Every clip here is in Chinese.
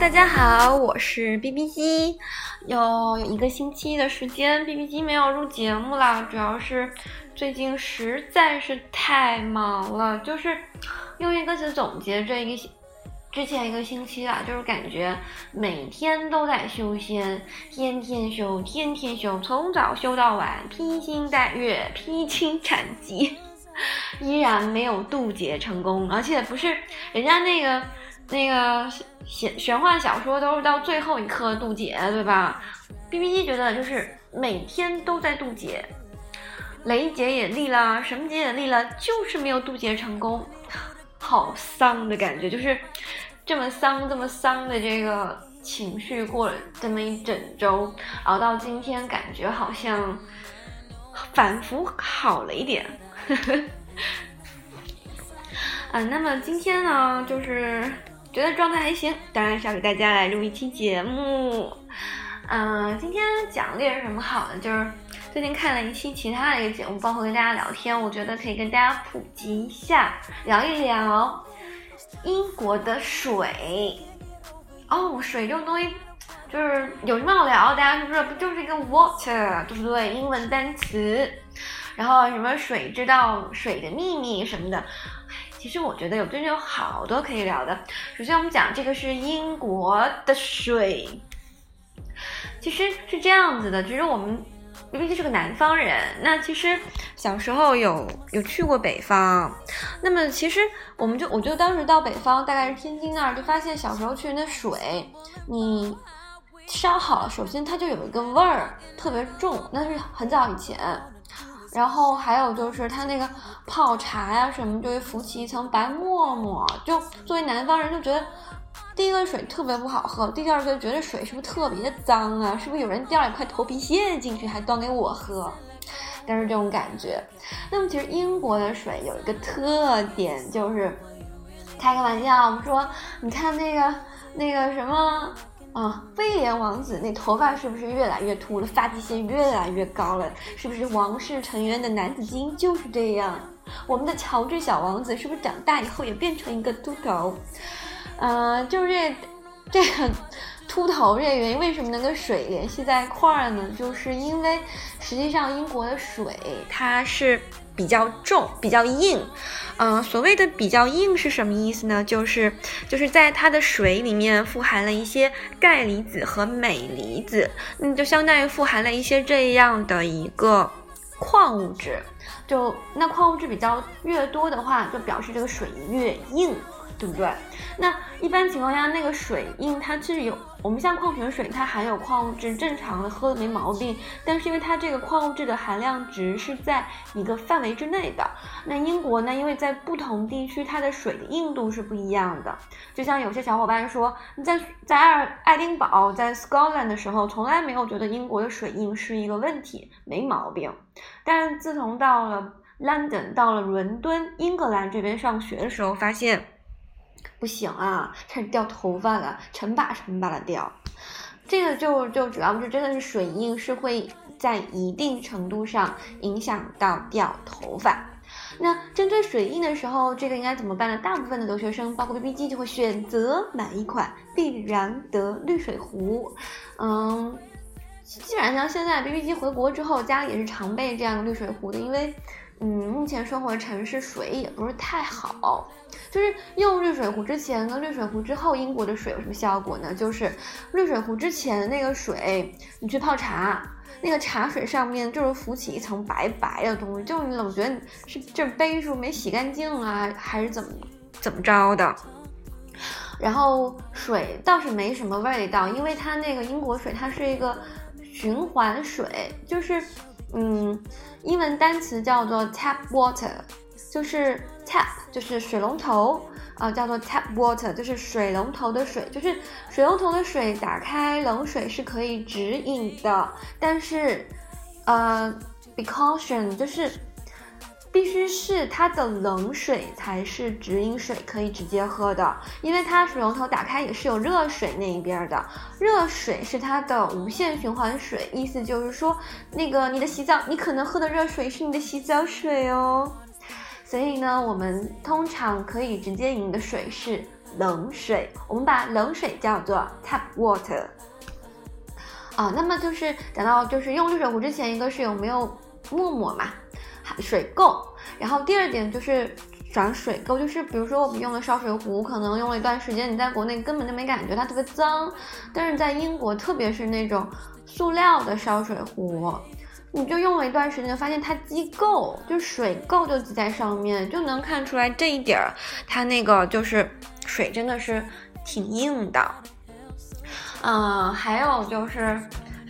大家好，我是 B B 机，有一个星期的时间，B B 机没有录节目了，主要是最近实在是太忙了，就是用一个词总结这一个之前一个星期啦，就是感觉每天都在修仙，天天修，天天修，从早修到晚，披星戴月，披荆斩棘，依然没有渡劫成功，而且不是人家那个。那个玄玄幻小说都是到最后一刻渡劫，对吧？B B 机觉得就是每天都在渡劫，雷劫也立了，什么劫也立了，就是没有渡劫成功，好丧的感觉，就是这么丧这么丧的这个情绪过了这么一整周，熬到今天，感觉好像反复好了一点。啊，那么今天呢，就是。觉得状态还行，当然是要给大家来录一期节目。嗯，今天讲的是什么好呢？就是最近看了一期其他的一个节目，包括跟大家聊天，我觉得可以跟大家普及一下，聊一聊英国的水。哦，水这种东西就是有什么好聊？大家是不是不就是一个 water，对不对？英文单词，然后什么水知道水的秘密什么的。其实我觉得有真的有好多可以聊的。首先我们讲这个是英国的水，其实是这样子的。其实我们毕竟是个南方人，那其实小时候有有去过北方。那么其实我们就我就当时到北方，大概是天津那儿，就发现小时候去那水，你烧好了，首先它就有一个味儿特别重，那是很早以前。然后还有就是它那个泡茶呀什么，就会浮起一层白沫沫。就作为南方人，就觉得第一个水特别不好喝，第二个觉得水是不是特别的脏啊？是不是有人掉了一块头皮屑进去还端给我喝？但是这种感觉。那么其实英国的水有一个特点，就是开个玩笑，我们说你看那个那个什么。啊，威廉王子那头发是不是越来越秃了，发际线越来越高了？是不是王室成员的男子基因就是这样？我们的乔治小王子是不是长大以后也变成一个秃头？嗯，就是这这个秃头这个原因，为什么能跟水联系在一块儿呢？就是因为实际上英国的水它是。比较重，比较硬，嗯，所谓的比较硬是什么意思呢？就是就是在它的水里面富含了一些钙离子和镁离子，嗯就相当于富含了一些这样的一个矿物质，就那矿物质比较越多的话，就表示这个水越硬。对不对？那一般情况下，那个水硬它其实有，我们像矿泉水，它含有矿物质，正常的喝没毛病。但是因为它这个矿物质的含量值是在一个范围之内的。那英国呢，因为在不同地区它的水的硬度是不一样的。就像有些小伙伴说，你在在爱爱丁堡，在 Scotland 的时候，从来没有觉得英国的水硬是一个问题，没毛病。但自从到了 London，到了伦敦，英格兰这边上学的时候，发现。不行啊，开始掉头发了，成把成把的掉。这个就就主要是真的是水印是会在一定程度上影响到掉头发。那针对水印的时候，这个应该怎么办呢？大部分的留学生，包括 B B G，就会选择买一款必然得滤水壶。嗯，基本上像现在 B B G 回国之后，家里也是常备这样的滤水壶的，因为。嗯，目前生活的城市水也不是太好，就是用滤水壶之前跟滤水壶之后，英国的水有什么效果呢？就是滤水壶之前那个水，你去泡茶，那个茶水上面就是浮起一层白白的东西，就你总觉得是这杯是不是没洗干净啊，还是怎么怎么着的？然后水倒是没什么味道，因为它那个英国水它是一个循环水，就是。嗯，英文单词叫做 tap water，就是 tap 就是水龙头啊，叫做 tap water 就是水龙头的水，就是水龙头的水打开冷水是可以直饮的，但是呃 be caution 就是。必须是它的冷水才是直饮水，可以直接喝的，因为它水龙头打开也是有热水那一边的，热水是它的无限循环水，意思就是说，那个你的洗澡，你可能喝的热水是你的洗澡水哦。所以呢，我们通常可以直接饮的水是冷水，我们把冷水叫做 tap water。啊，那么就是讲到就是用滤水壶之前，一个是有没有沫沫嘛，水垢，然后第二点就是转水垢，就是比如说我们用的烧水壶，可能用了一段时间，你在国内根本就没感觉它特别脏，但是在英国，特别是那种塑料的烧水壶。你就用了一段时间，发现它积垢，就水垢就积在上面，就能看出来这一点儿，它那个就是水真的是挺硬的。嗯，还有就是。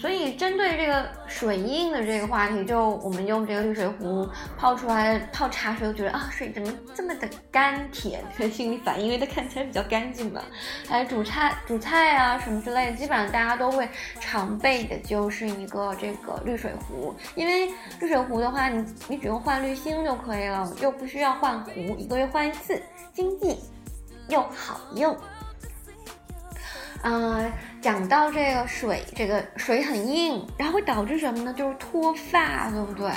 所以，针对这个水印的这个话题，就我们用这个滤水壶泡出来泡茶水，觉得啊，水怎么这么的甘甜？心理反应，因为它看起来比较干净嘛。还有煮菜、煮菜啊什么之类的，基本上大家都会常备的就是一个这个滤水壶。因为滤水壶的话，你你只用换滤芯就可以了，又不需要换壶，一个月换一次，经济又好用。嗯，讲到这个水，这个水很硬，然后会导致什么呢？就是脱发，对不对？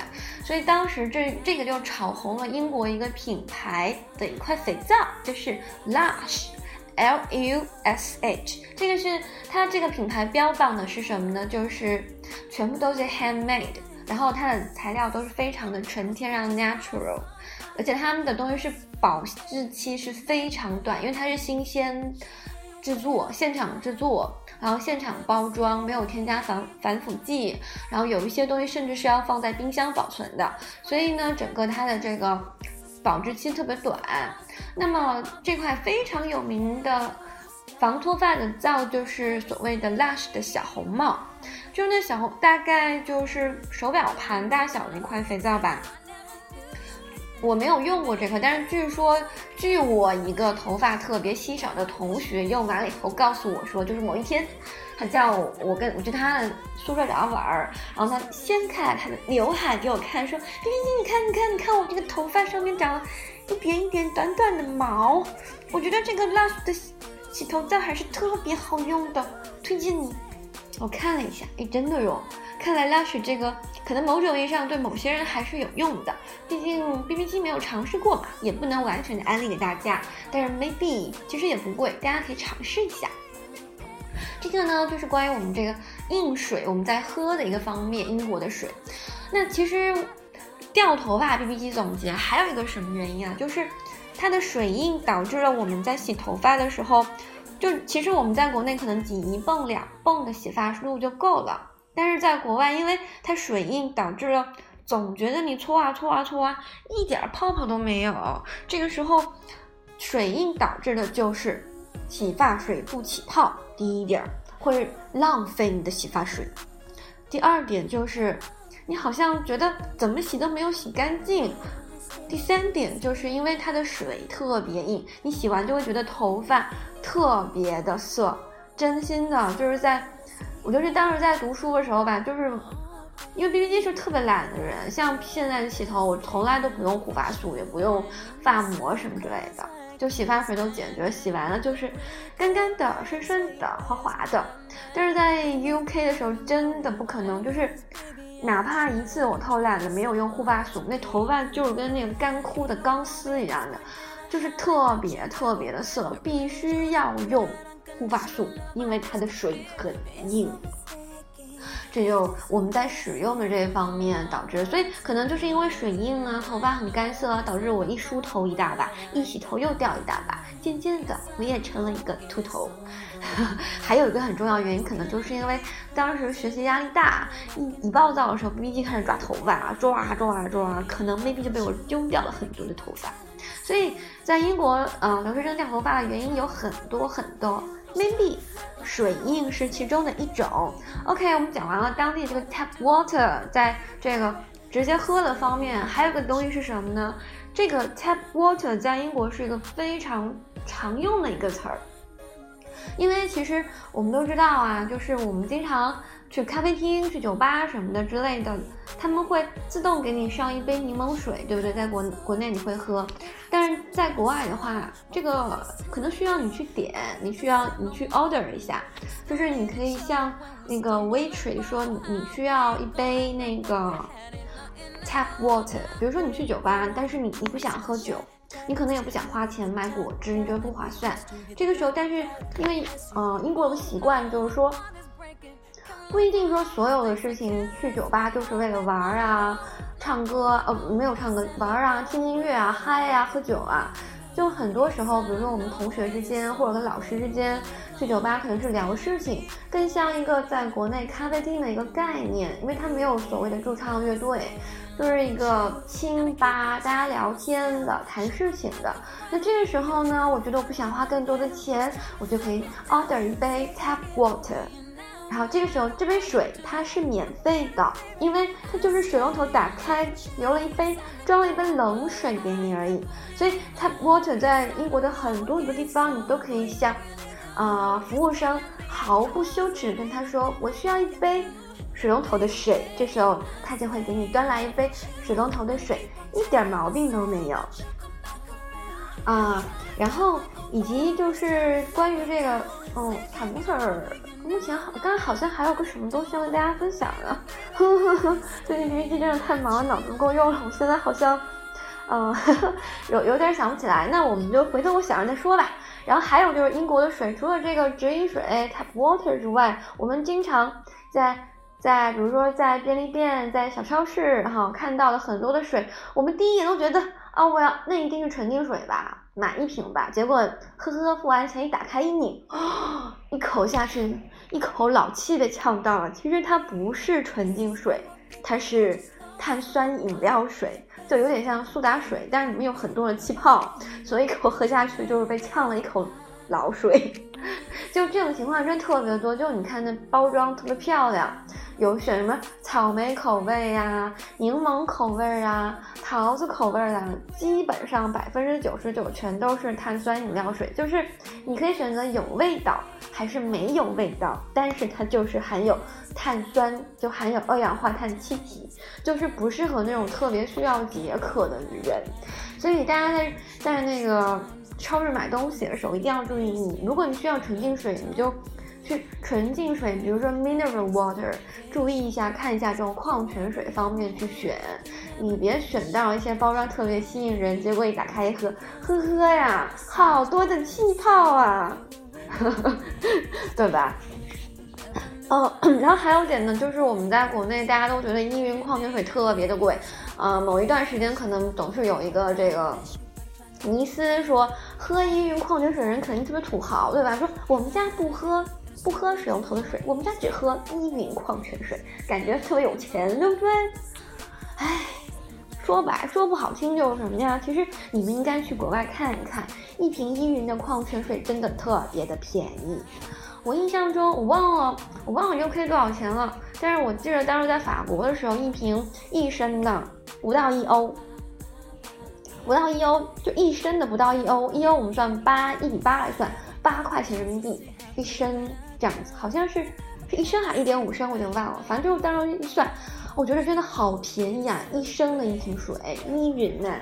所以当时这这个就炒红了英国一个品牌的一块肥皂，就是 Lush，L U S H。这个是它这个品牌标榜的是什么呢？就是全部都是 handmade，然后它的材料都是非常的纯天然 natural，而且他们的东西是保质期是非常短，因为它是新鲜。制作现场制作，然后现场包装，没有添加防防腐剂，然后有一些东西甚至是要放在冰箱保存的，所以呢，整个它的这个保质期特别短。那么这块非常有名的防脱发的皂就是所谓的 Lush 的小红帽，就是那小红大概就是手表盘大小的一块肥皂吧。我没有用过这个，但是据说，据我一个头发特别稀少的同学用完了以后告诉我说，就是某一天，他叫我我跟我去他的宿舍找他玩儿，然后他掀开了他的刘海给我看，说：“冰冰姐，你看，你看，你看我这个头发上面长了一点一点短短的毛，我觉得这个 Lush 的洗头皂还是特别好用的，推荐你。”我看了一下，哎，真的有。看来 Lush 这个可能某种意义上对某些人还是有用的，毕竟 B B 机没有尝试过嘛，也不能完全的安利给大家。但是 maybe 其实也不贵，大家可以尝试一下。这个呢就是关于我们这个硬水我们在喝的一个方面，英国的水。那其实掉头发 B B 机总结还有一个什么原因啊？就是它的水印导致了我们在洗头发的时候，就其实我们在国内可能挤一泵两泵的洗发露就够了。但是在国外，因为它水印导致了总觉得你搓啊搓啊搓啊，一点泡泡都没有。这个时候，水印导致的就是洗发水不起泡，第一点会浪费你的洗发水。第二点就是你好像觉得怎么洗都没有洗干净。第三点就是因为它的水特别硬，你洗完就会觉得头发特别的涩。真心的，就是在。我就是当时在读书的时候吧，就是因为 B B 机是特别懒的人，像现在洗头，我从来都不用护发素，也不用发膜什么之类的，就洗发水都解决，洗完了就是干干的、顺顺的、滑滑的。但是在 U K 的时候，真的不可能，就是哪怕一次我偷懒了没有用护发素，那头发就是跟那个干枯的钢丝一样的，就是特别特别的涩，必须要用。护发素，因为它的水很硬，这就我们在使用的这一方面导致，所以可能就是因为水硬啊，头发很干涩啊，导致我一梳头一大把，一洗头又掉一大把，渐渐的我也成了一个秃头。还有一个很重要原因，可能就是因为当时学习压力大，一一暴躁的时候，B B 机开始抓头发啊，抓啊抓啊抓啊，可能 maybe 就被我丢掉了很多的头发。所以在英国，嗯，留学生掉头发的原因有很多很多。Maybe 水印是其中的一种。OK，我们讲完了当地这个 tap water，在这个直接喝的方面，还有个东西是什么呢？这个 tap water 在英国是一个非常常用的一个词儿，因为其实我们都知道啊，就是我们经常。去咖啡厅、去酒吧什么的之类的，他们会自动给你上一杯柠檬水，对不对？在国国内你会喝，但是在国外的话，这个可能需要你去点，你需要你去 order 一下，就是你可以向那个 waitress 说你你需要一杯那个 tap water，比如说你去酒吧，但是你你不想喝酒。你可能也不想花钱买果汁，你觉得不划算。这个时候，但是因为嗯，英国有个习惯就是说，不一定说所有的事情去酒吧就是为了玩啊、唱歌，呃，没有唱歌，玩啊、听音乐啊、嗨啊、喝酒啊。就很多时候，比如说我们同学之间或者跟老师之间去酒吧，可能是聊事情，更像一个在国内咖啡厅的一个概念，因为它没有所谓的驻唱乐队，就是一个清吧，大家聊天的、谈事情的。那这个时候呢，我觉得我不想花更多的钱，我就可以 order 一杯 tap water。然后这个时候，这杯水它是免费的，因为它就是水龙头打开，留了一杯，装了一杯冷水给你而已。所以 tap water 在英国的很多很多地方，你都可以向，啊，服务生毫不羞耻跟他说，我需要一杯水龙头的水。这时候他就会给你端来一杯水龙头的水，一点毛病都没有。啊，然后以及就是关于这个，嗯，tap water。目前好，刚刚好像还有个什么东西要跟大家分享呢？呵呵呵，最近学习真的太忙了，脑子不够用了。我现在好像，嗯，有有点想不起来。那我们就回头我想着再说吧。然后还有就是英国的水，除了这个直饮水 tap water 之外，我们经常在在比如说在便利店、在小超市哈看到了很多的水，我们第一眼都觉得啊，我要那一定是纯净水吧，买一瓶吧。结果呵呵，付完钱一打开一拧，一口下去。一口老气被呛到了。其实它不是纯净水，它是碳酸饮料水，就有点像苏打水，但是里面有很多的气泡，所以一口喝下去就是被呛了一口老水。就这种情况真特别多。就你看那包装特别漂亮。有选什么草莓口味呀、柠檬口味啊、桃子口味的，基本上百分之九十九全都是碳酸饮料水。就是你可以选择有味道还是没有味道，但是它就是含有碳酸，就含有二氧化碳气体，就是不适合那种特别需要解渴的人。所以大家在在那个超市买东西的时候一定要注意，你如果你需要纯净水，你就。去纯净水，比如说 mineral water，注意一下，看一下这种矿泉水方面去选，你别选到一些包装特别吸引人，结果一打开一喝，呵呵呀，好多的气泡啊，对吧？哦，然后还有点呢，就是我们在国内大家都觉得依云矿泉水特别的贵，啊，某一段时间可能总是有一个这个尼斯，说喝依云矿泉水人肯定特别土豪，对吧？说我们家不喝。不喝水龙头的水，我们家只喝依云矿泉水，感觉特别有钱，对不对？唉，说白说不好听就是什么呀？其实你们应该去国外看一看，一瓶依云的矿泉水真的特别的便宜。我印象中我忘了，我忘了 UK 多少钱了，但是我记得当时在法国的时候，一瓶一升的不到一欧，不到一欧就一升的不到一欧，一欧我们算八一比八来算，八块钱人民币一升。这样子好像是是一升还一点五升，我有点忘了。反正就当时一算，我觉得真的好便宜啊！一升的一瓶水，依云呐。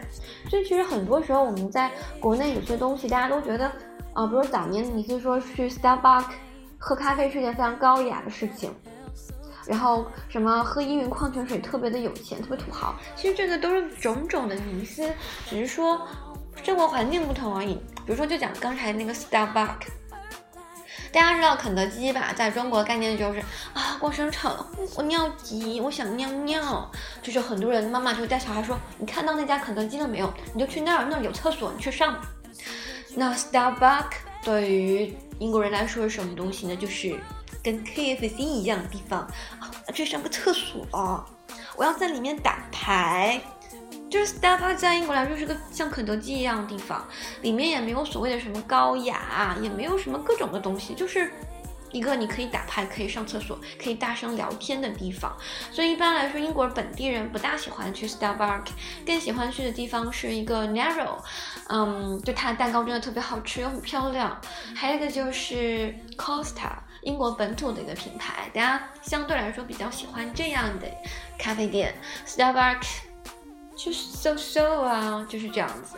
所以其实很多时候我们在国内有些东西，大家都觉得啊，比如说早年你是说去 Starbucks 喝咖啡是件非常高雅的事情，然后什么喝依云矿泉水特别的有钱，特别土豪。其实这个都是种种的迷思，只是说生活环境不同而已。比如说就讲刚才那个 Starbucks。大家知道肯德基吧？在中国概念就是啊，逛商场我尿急，我想尿尿，就是很多人妈妈就会带小孩说，你看到那家肯德基了没有？你就去那儿，那儿有厕所，你去上。那 Starbucks 对于英国人来说是什么东西呢？就是跟 KFC 一样的地方啊，这上个厕所，我要在里面打牌。就是 Starbucks 在英国来说是个像肯德基一样的地方，里面也没有所谓的什么高雅，也没有什么各种的东西，就是一个你可以打牌、可以上厕所、可以大声聊天的地方。所以一般来说，英国本地人不大喜欢去 Starbucks，更喜欢去的地方是一个 Narrow，嗯，就它的蛋糕真的特别好吃又很漂亮。还有一个就是 Costa，英国本土的一个品牌，大家相对来说比较喜欢这样的咖啡店，Starbucks。就是 so so 啊，就是这样子。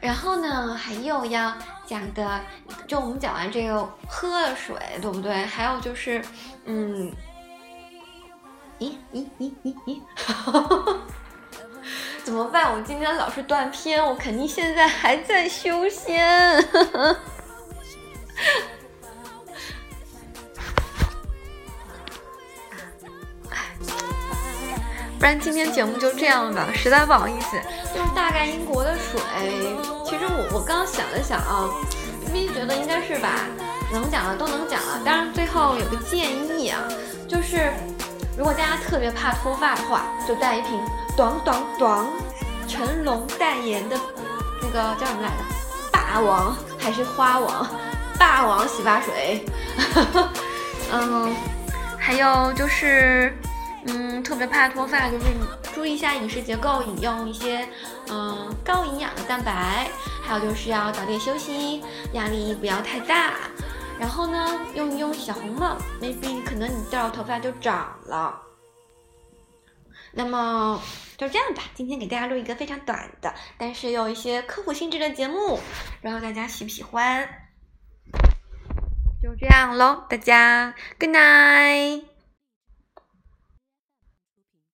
然后呢，还有要讲的，就我们讲完这个喝的水，对不对？还有就是，嗯，咦咦咦咦咦，怎么办？我今天老是断片，我肯定现在还在修仙。不然今天节目就这样吧，实在不好意思。就是大概英国的水，其实我我刚想了想啊，咪咪觉得应该是把能讲的都能讲了。当然最后有个建议啊，就是如果大家特别怕脱发的话，就带一瓶短短短成龙代言的那个叫什么来着？霸王还是花王？霸王洗发水。嗯，还有就是。嗯，特别怕脱发，就是注意一下饮食结构，饮用一些嗯高营养的蛋白，还有就是要早点休息，压力不要太大。然后呢，用一用小红帽，maybe 可能你掉头发就长了。那么就这样吧，今天给大家录一个非常短的，但是有一些科普性质的节目，然后大家喜不喜欢？就这样喽，大家 good night。